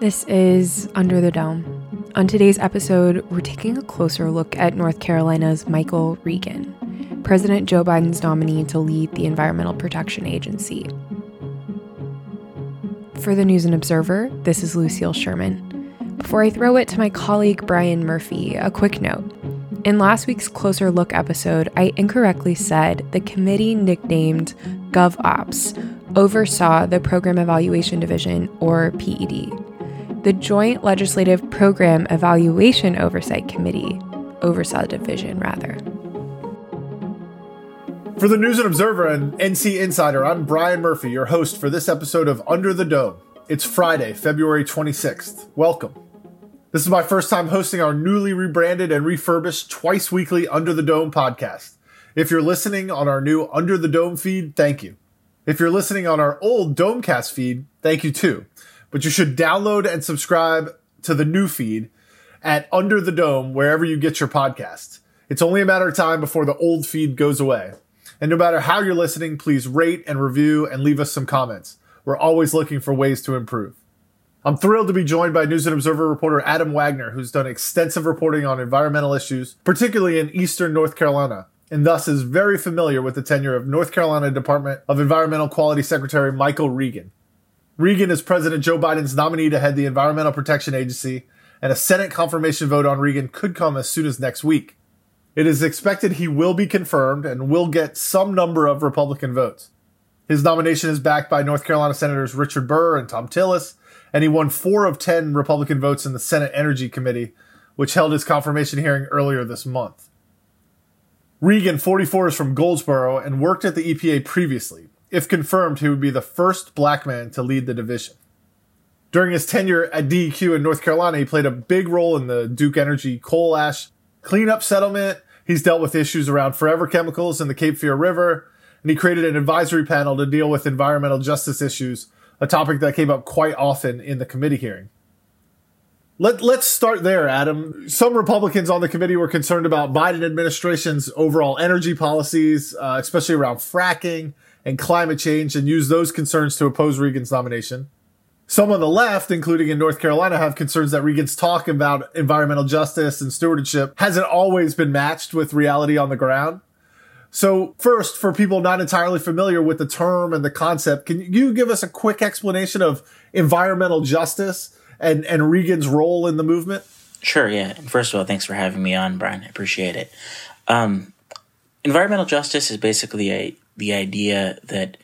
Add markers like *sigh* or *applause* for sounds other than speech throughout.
This is Under the Dome. On today's episode, we're taking a closer look at North Carolina's Michael Regan, President Joe Biden's nominee to lead the Environmental Protection Agency. For the News and Observer, this is Lucille Sherman. Before I throw it to my colleague Brian Murphy, a quick note. In last week's Closer Look episode, I incorrectly said the committee nicknamed GovOps oversaw the Program Evaluation Division, or PED the Joint Legislative Program Evaluation Oversight Committee oversaw division, rather. For the News and Observer and NC Insider, I'm Brian Murphy, your host for this episode of Under the Dome. It's Friday, February 26th. Welcome. This is my first time hosting our newly rebranded and refurbished twice weekly Under the Dome podcast. If you're listening on our new Under the Dome feed, thank you. If you're listening on our old Domecast feed, thank you too but you should download and subscribe to the new feed at Under the Dome, wherever you get your podcasts. It's only a matter of time before the old feed goes away. And no matter how you're listening, please rate and review and leave us some comments. We're always looking for ways to improve. I'm thrilled to be joined by News and Observer reporter Adam Wagner, who's done extensive reporting on environmental issues, particularly in eastern North Carolina, and thus is very familiar with the tenure of North Carolina Department of Environmental Quality Secretary Michael Regan. Regan is President Joe Biden's nominee to head the Environmental Protection Agency, and a Senate confirmation vote on Regan could come as soon as next week. It is expected he will be confirmed and will get some number of Republican votes. His nomination is backed by North Carolina Senators Richard Burr and Thom Tillis, and he won four of 10 Republican votes in the Senate Energy Committee, which held his confirmation hearing earlier this month. Regan, 44, is from Goldsboro and worked at the EPA previously. If confirmed, he would be the first black man to lead the division. During his tenure at DEQ in North Carolina, he played a big role in the Duke Energy coal ash cleanup settlement. He's dealt with issues around forever chemicals in the Cape Fear River, and he created an advisory panel to deal with environmental justice issues, a topic that came up quite often in the committee hearing. Let, let's start there, Adam. Some Republicans on the committee were concerned about Biden administration's overall energy policies, uh, especially around fracking and climate change and use those concerns to oppose Regan's nomination. Some on the left, including in North Carolina, have concerns that Regan's talk about environmental justice and stewardship hasn't always been matched with reality on the ground. So first, for people not entirely familiar with the term and the concept, can you give us a quick explanation of environmental justice and, and Regan's role in the movement? Sure, yeah. First of all, thanks for having me on, Brian. I appreciate it. Um, environmental justice is basically a the idea that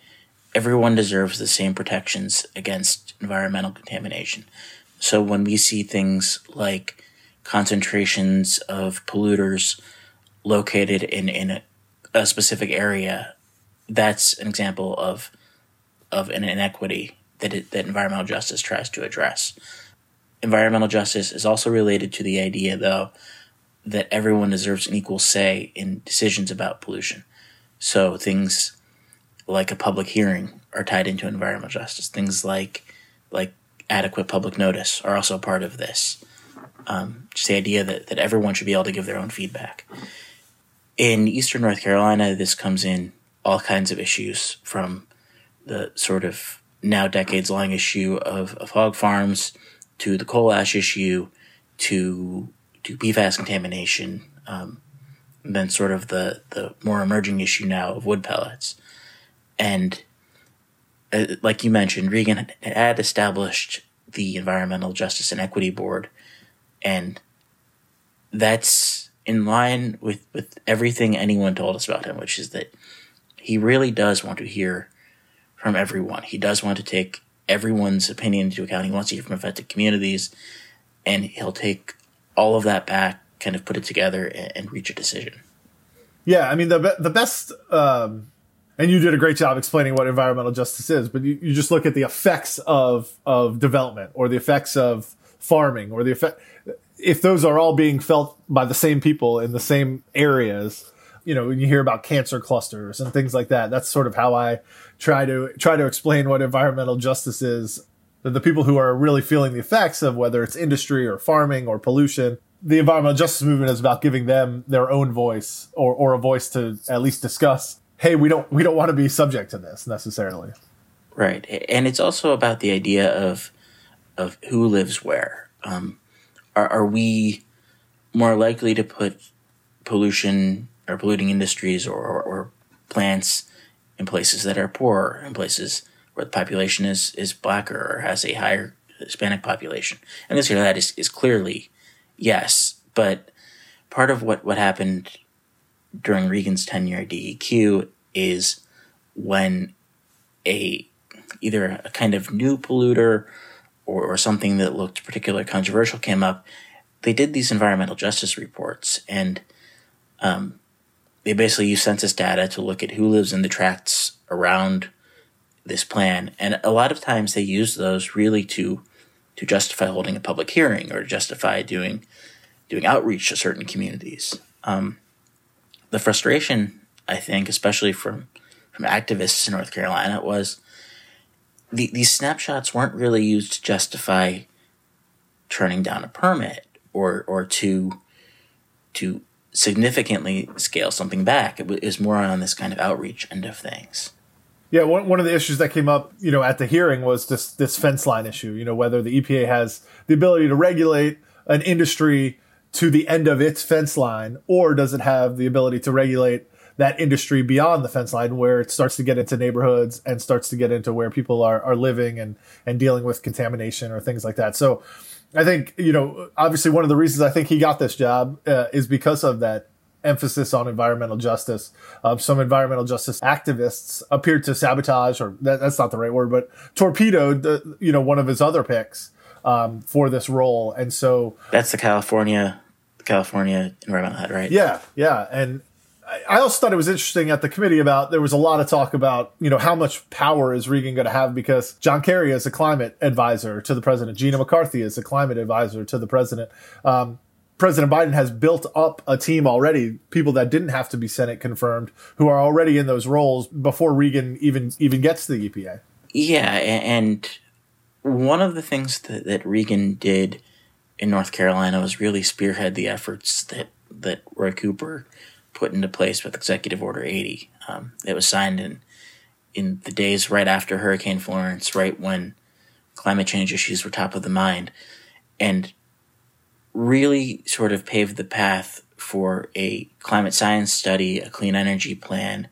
everyone deserves the same protections against environmental contamination. So when we see things like concentrations of polluters located in, in a, a specific area, that's an example of of an inequity that it, that environmental justice tries to address. Environmental justice is also related to the idea, though, that everyone deserves an equal say in decisions about pollution. So things like a public hearing are tied into environmental justice. Things like like adequate public notice are also part of this. Um, just the idea that, that everyone should be able to give their own feedback. In Eastern North Carolina, this comes in all kinds of issues from the sort of now decades long issue of, of hog farms to the coal ash issue to to PFAS contamination, um, then sort of the the more emerging issue now of wood pellets, and uh, like you mentioned, Regan had established the Environmental Justice and Equity Board, and that's in line with with everything anyone told us about him, which is that he really does want to hear from everyone. He does want to take everyone's opinion into account. He wants to hear from affected communities, and he'll take all of that back kind of put it together and, and reach a decision. Yeah, I mean the the best, um, and you did a great job explaining what environmental justice is. But you, you just look at the effects of of development or the effects of farming or the effect if those are all being felt by the same people in the same areas. You know, when you hear about cancer clusters and things like that, that's sort of how I try to try to explain what environmental justice is. The people who are really feeling the effects of whether it's industry or farming or pollution the environmental justice movement is about giving them their own voice or, or a voice to at least discuss hey we don't we don't want to be subject to this necessarily right and it's also about the idea of of who lives where. Um, are, are we more likely to put pollution or polluting industries or, or, or plants in places that are poor, in places where the population is, is blacker or has a higher Hispanic population? And this or that is, is clearly yes, but part of what, what happened during Regan's tenure at DEQ is when a either a kind of new polluter or, or something that looked particularly controversial came up, they did these environmental justice reports and um, they basically use census data to look at who lives in the tracts around this plan. And a lot of times they use those really to to justify holding a public hearing or to justify doing doing outreach to certain communities. Um, the frustration, I think, especially from from activists in North Carolina, was the, these snapshots weren't really used to justify turning down a permit or or to to significantly scale something back. It was more on this kind of outreach end of things. Yeah, one, one of the issues that came up, you know, at the hearing was this this fence line issue. You know, whether the EPA has the ability to regulate an industry to the end of its fence line, or does it have the ability to regulate that industry beyond the fence line where it starts to get into neighborhoods and starts to get into where people are, are living and, and dealing with contamination or things like that. So I think, you know, obviously one of the reasons I think he got this job uh, is because of that emphasis on environmental justice. Um, some environmental justice activists appeared to sabotage, or that, that's not the right word, but torpedoed, the, you know, one of his other picks um, for this role. And so that's the California, California environmental head, right? Yeah, yeah, and I also thought it was interesting at the committee about there was a lot of talk about you know how much power is Regan going to have because John Kerry is a climate advisor to the president, Gina McCarthy is a climate advisor to the president. Um, President Biden has built up a team already, people that didn't have to be Senate confirmed, who are already in those roles before Regan even even gets to the EPA. Yeah, and one of the things that, that Regan did in North Carolina was really spearhead the efforts that that Roy Cooper put into place with Executive Order 80. Um, it was signed in in the days right after Hurricane Florence, right when climate change issues were top of the mind, and really sort of paved the path for a climate science study, a clean energy plan,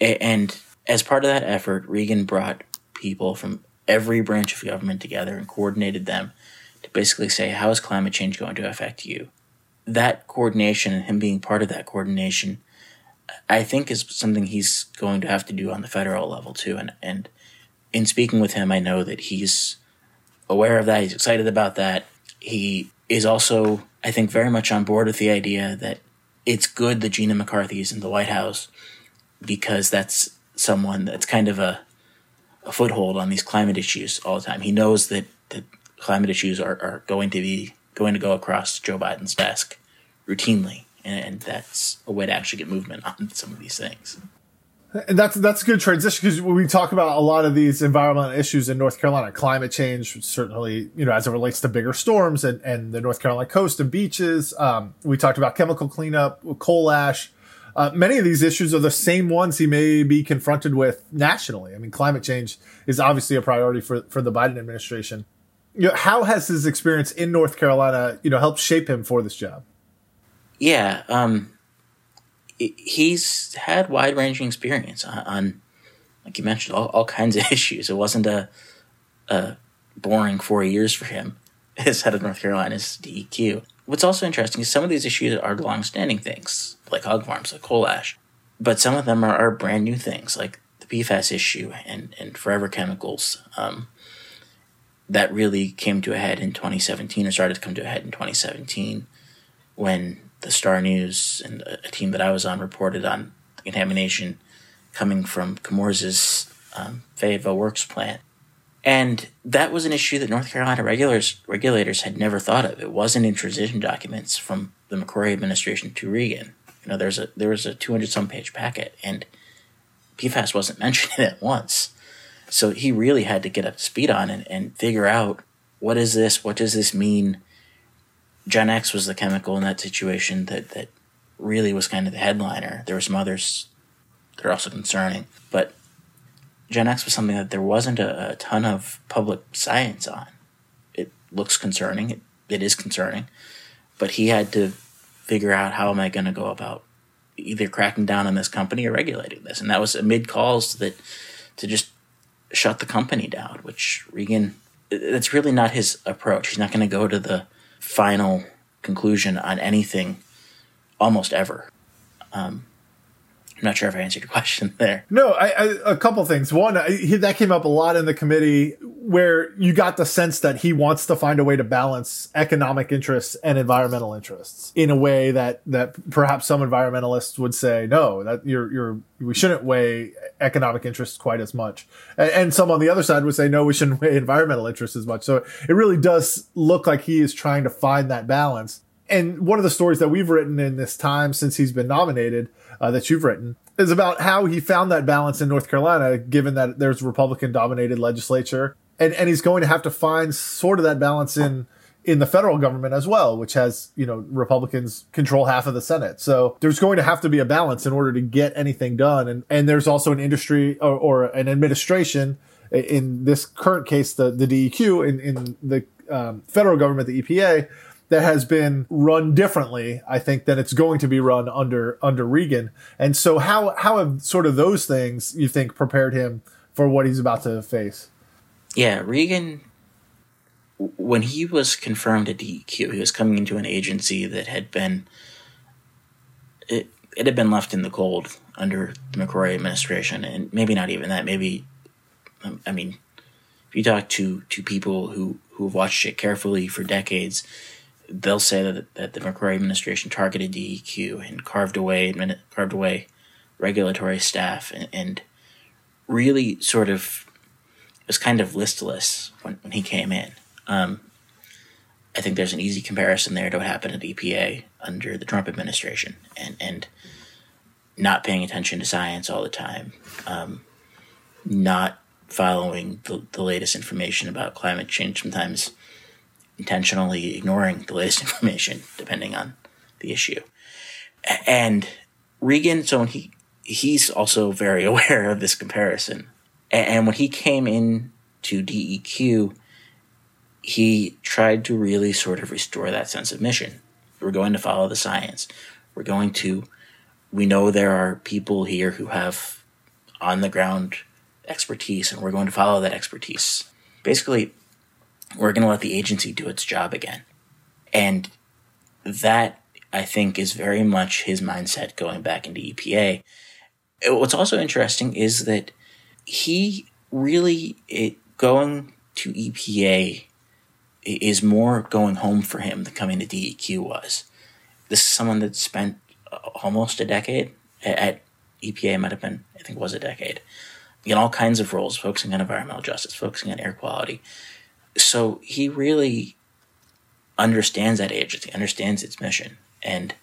and as part of that effort, Regan brought people from every branch of government together and coordinated them to basically say, how is climate change going to affect you? that coordination and him being part of that coordination, I think is something he's going to have to do on the federal level too. And and in speaking with him, I know that he's aware of that. He's excited about that. He is also, I think, very much on board with the idea that it's good that Gina McCarthy is in the White House because that's someone that's kind of a a foothold on these climate issues all the time. He knows that, that climate issues are, are going to be going to go across Joe Biden's desk routinely, and, and that's a way to actually get movement on some of these things. And that's that's a good transition because we talk about a lot of these environmental issues in North Carolina, climate change, certainly, you know, as it relates to bigger storms and, and the North Carolina coast and beaches. Um, we talked about chemical cleanup, coal ash. Uh, many of these issues are the same ones he may be confronted with nationally. I mean, climate change is obviously a priority for, for the Biden administration. You know, how has his experience in North Carolina, you know, helped shape him for this job? Yeah, um, he's had wide ranging experience on, on, like you mentioned, all, all kinds of *laughs* issues. It wasn't a, a boring four years for him *laughs* as head of North Carolina's DEQ. What's also interesting is some of these issues are long-standing things, like hog farms, like coal ash, but some of them are, are brand new things, like the PFAS issue and, and forever chemicals. Um, that really came to a head in 2017, or started to come to a head in 2017, when the StarNews and a team that I was on reported on contamination coming from Chemours' um, Fayetteville Works plant. And that was an issue that North Carolina regulators, regulators had never thought of. It wasn't in transition documents from the McCrory administration to Regan. You know, there's a there was a 200 some page packet, and PFAS wasn't *laughs* mentioned it once. So he really had to get up to speed on and, and figure out what is this? What does this mean? GenX was the chemical in that situation that, that really was kind of the headliner. There were some others that are also concerning, but GenX was something that there wasn't a, a ton of public science on. It looks concerning. It, it is concerning, but he had to figure out how am I going to go about either cracking down on this company or regulating this, and that was amid calls that to just shut the company down, which Regan. That's really not his approach. He's not going to go to the final conclusion on anything almost ever. Um, I'm not sure if I answered your *laughs* question there. No, I, I, a couple things. One, I, he, that came up a lot in the committee where you got the sense that he wants to find a way to balance economic interests and environmental interests in a way that that perhaps some environmentalists would say no, that you're you're we shouldn't weigh economic interests quite as much, and, and some on the other side would say no, we shouldn't weigh environmental interests as much. So it really does look like he is trying to find that balance. And one of the stories that we've written in this time since he's been nominated uh, that you've written is about how he found that balance in North Carolina, given that there's Republican dominated legislature. And, and he's going to have to find sort of that balance in in the federal government as well, which has, you know, Republicans control half of the Senate. So there's going to have to be a balance in order to get anything done. And, and there's also an industry or, or an administration in this current case, the, the DEQ in, in the um, federal government, the EPA, that has been run differently, I think, than it's going to be run under under Regan. And so, how how have sort of those things you think prepared him for what he's about to face? Yeah, Regan. When he was confirmed at DEQ, he was coming into an agency that had been it, it had been left in the cold under the McCrory administration, and maybe not even that. Maybe, um, I mean, if you talk to to people who who have watched it carefully for decades, they'll say that, that the McCrory administration targeted DEQ and carved away carved away regulatory staff and, and really sort of was kind of listless when, when he came in. Um, I think there's an easy comparison there to what happened at EPA under the Trump administration and, and not paying attention to science all the time, um, not following the, the latest information about climate change, sometimes intentionally ignoring the latest *laughs* information, depending on the issue. And Regan, so when he he's also very *laughs* aware of this comparison. And when he came in to DEQ, he tried to really sort of restore that sense of mission. We're going to follow the science. We're going to, we know there are people here who have on the ground expertise, and we're going to follow that expertise. Basically, we're going to let the agency do its job again. And that, I think, is very much his mindset going back into EPA. What's also interesting is that he really, it, going to EPA is more going home for him than coming to DEQ was. This is someone that spent uh, almost a decade at EPA, might have been, I think, was a decade, in all kinds of roles, focusing on environmental justice, focusing on air quality, so he really understands that agency, understands its mission, and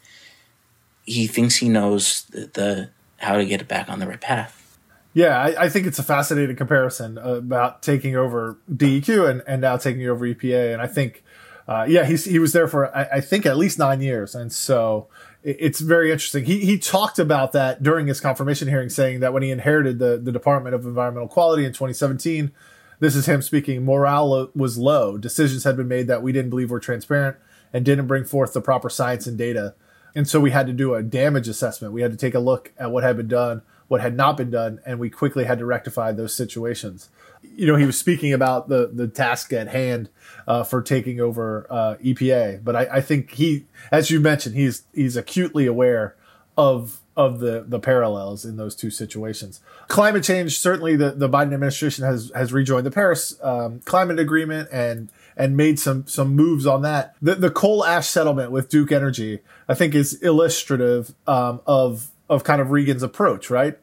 he thinks he knows the, the how to get it back on the right path. Yeah, I, I, think it's a fascinating comparison about taking over DEQ and, and now taking over EPA. And I think, uh, yeah, he's, he was there for, I, I, think, at least nine years. And so it's very interesting. He, he talked about that during his confirmation hearing, saying that when he inherited the, the Department of Environmental Quality in 2017, this is him speaking. Morale was low. Decisions had been made that we didn't believe were transparent and didn't bring forth the proper science and data. And so we had to do a damage assessment. We had to take a look at what had been done, what had not been done, and we quickly had to rectify those situations. You know, he was speaking about the the task at hand uh, for taking over uh, EPA, but I, I think he, as you mentioned, he's he's acutely aware of of the the parallels in those two situations. Climate change certainly the, the Biden administration has has rejoined the Paris um, climate agreement and and made some some moves on that. The the coal ash settlement with Duke Energy I think is illustrative um, of of kind of Regan's approach, right?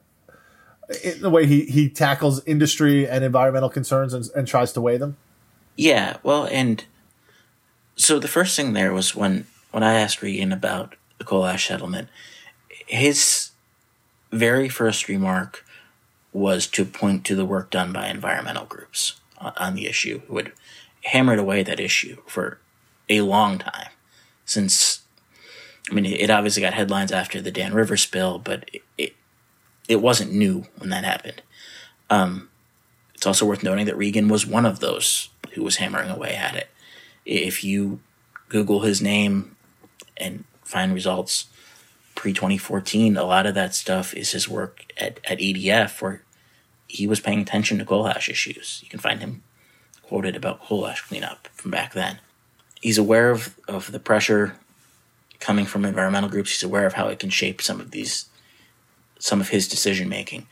In the way he he tackles industry and environmental concerns and, and tries to weigh them. Yeah, well, and so the first thing there was when when I asked Regan about the coal ash settlement his very first remark was to point to the work done by environmental groups on the issue. Who had hammered away that issue for a long time since I mean it obviously got headlines after the Dan River spill but it it, it wasn't new when that happened. Um, it's also worth noting that Regan was one of those who was hammering away at it. If you Google his name and find results pre 2014, a lot of that stuff is his work at, at EDF, where he was paying attention to coal ash issues. You can find him quoted about coal ash cleanup from back then. He's aware of, of the pressure coming from environmental groups. He's aware of how it can shape some of these, some of his decision making.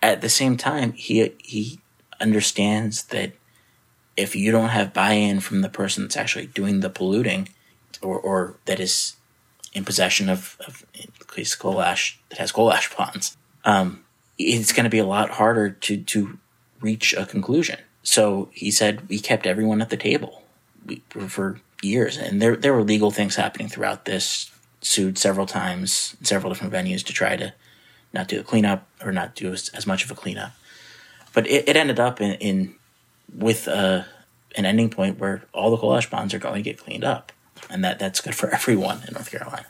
At the same time, he he understands that if you don't have buy-in from the person that's actually doing the polluting, or or that is in possession of, of least coal ash that has coal *laughs* ash ponds, um, it's going to be a lot harder to to reach a conclusion. So he said we kept everyone at the table for years, and there there were legal things happening throughout this. Sued several times, several different venues to try to not do a cleanup or not do as, as much of a cleanup. But it, it ended up in, in with uh, an ending point where all the coal ash ponds are going to get cleaned up, and that that's good for *laughs* everyone in North Carolina.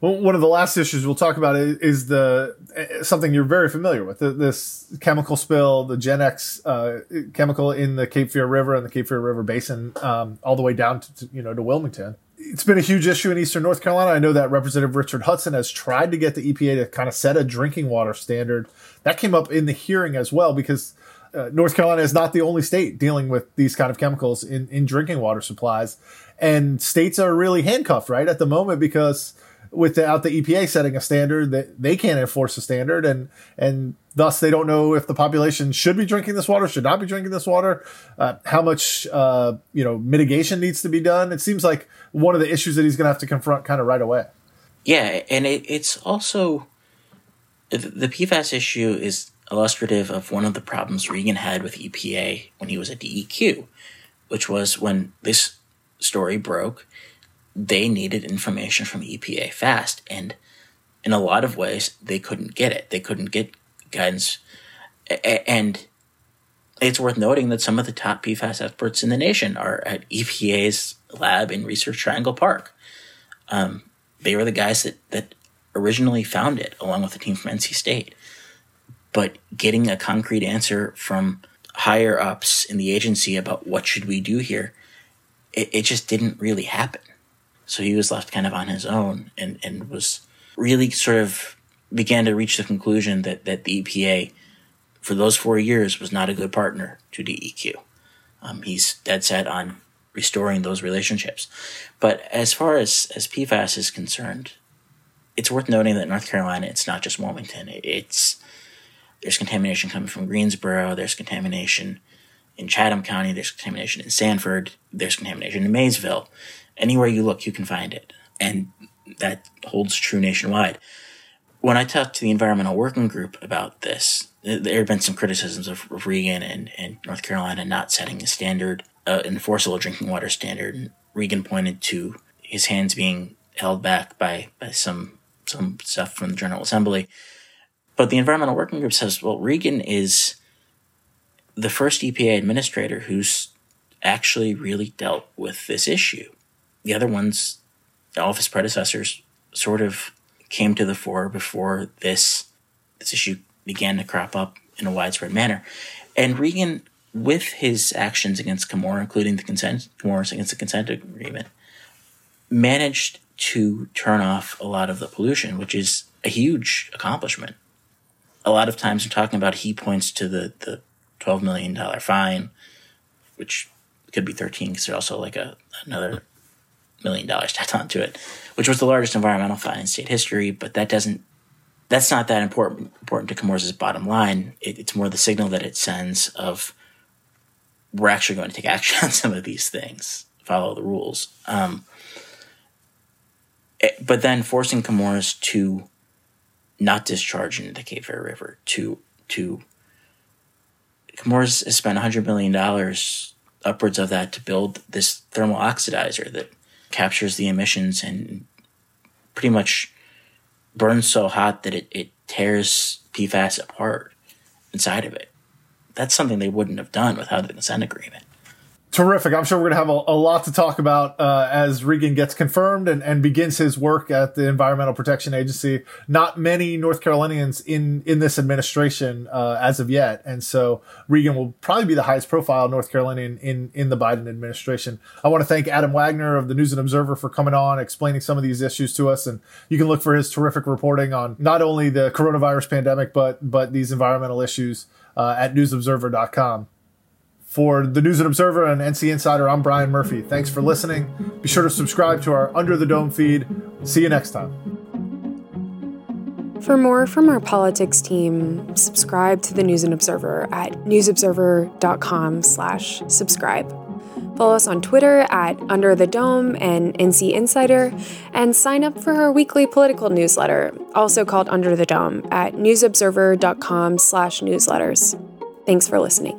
Well, one of the last issues we'll talk about is the eh, something you're very familiar with this chemical spill, the GenX uh, chemical in the Cape Fear River and the Cape Fear River Basin, um, all the way down to you know to Wilmington. It's been a huge issue in Eastern North Carolina. I know that Representative Richard Hudson has tried to get the EPA to kind of set a drinking water standard. That came up in the hearing as well because uh, North Carolina is not the only state dealing with these kind of chemicals in, in drinking water supplies, and states are really handcuffed right at the moment because without the EPA setting a standard that they can't enforce a standard. And and thus they don't know if the population should be drinking this water should not be drinking this water uh, how much uh, you know mitigation needs to be done. It seems like one of the issues that he's going to have to confront kind of right away. Yeah and it, it's also the PFAS issue is illustrative of one of the problems Regan had with EPA when he was at DEQ which was when this story broke they needed information from EPA fast. And in a lot of ways, they couldn't get it. They couldn't get guidance. And it's worth noting that some of the top PFAS experts in the nation are at EPA's lab in Research Triangle Park. Um, they were the guys that, that originally found it, along with a team from NC State. But getting a concrete answer from higher ups in the agency about what should we do here, it, it just didn't really happen. So he was left kind of on his own and, and was really sort of began to reach the conclusion that, that the EPA, for those four years, was not a good partner to DEQ. Um, he's dead set on restoring those relationships. But as far as, as PFAS is concerned, it's worth noting that North Carolina, it's not just Wilmington. It's there's contamination coming from Greensboro. There's contamination in Chatham County. There's contamination in Sanford. There's contamination in Maysville anywhere you look, you can find it. And that holds true nationwide. When I talked to the environmental working group about this, there have been some criticisms of, Regan and, and North Carolina not setting a standard, uh, enforceable drinking water standard. And Regan pointed to his hands being held back by, by some some stuff from the General Assembly. But the environmental working group says, well, Regan is the first EPA administrator who's actually really dealt with this issue the other ones, all of his predecessors, sort of came to the fore before this this issue began to crop up in a widespread manner. And Regan, with his actions against Chemours, including the consent Chemours against the consent agreement, managed to turn off a lot of the pollution, which is a huge accomplishment. A lot of times I'm talking about he points to the, the twelve million dollar fine, which could be thirteen because there's also like a another million dollars tacked onto it, which was the largest environmental fine in state history. But that doesn't that's not that important important to Chemours' bottom line. It, it's more the signal that it sends of we're actually going to take action *laughs* on some of these things, follow the rules. Um, it, but then forcing Chemours to not discharge into the Cape Fear River to to Chemours has spent hundred million dollars upwards of that to build this thermal oxidizer that captures the emissions and pretty much burns so hot that it, it tears PFAS apart inside of it. That's something they wouldn't have done without the consent agreement. Terrific. I'm sure we're going to have a, a, lot to talk about uh, as Regan gets confirmed and, and begins his work at the Environmental Protection Agency. Not many North Carolinians in, in this administration uh, as of yet. And so Regan will probably be the highest profile North Carolinian in, in the Biden administration. I want to thank Adam Wagner of the News and Observer for coming on, explaining some of these issues to us. And you can look for his terrific reporting on not only the coronavirus pandemic, but, but these environmental issues uh, at newsobserver.com. For the News and Observer and NC Insider, I'm Brian Murphy. Thanks for listening. Be sure to subscribe to our Under the Dome feed. See you next time. For more from our politics team, subscribe to the News and Observer at newsobserver.com slash subscribe. Follow us on Twitter at Under the Dome and NC Insider, and sign up for our weekly political newsletter, also called Under the Dome, at newsobserver.com slash newsletters. Thanks for listening.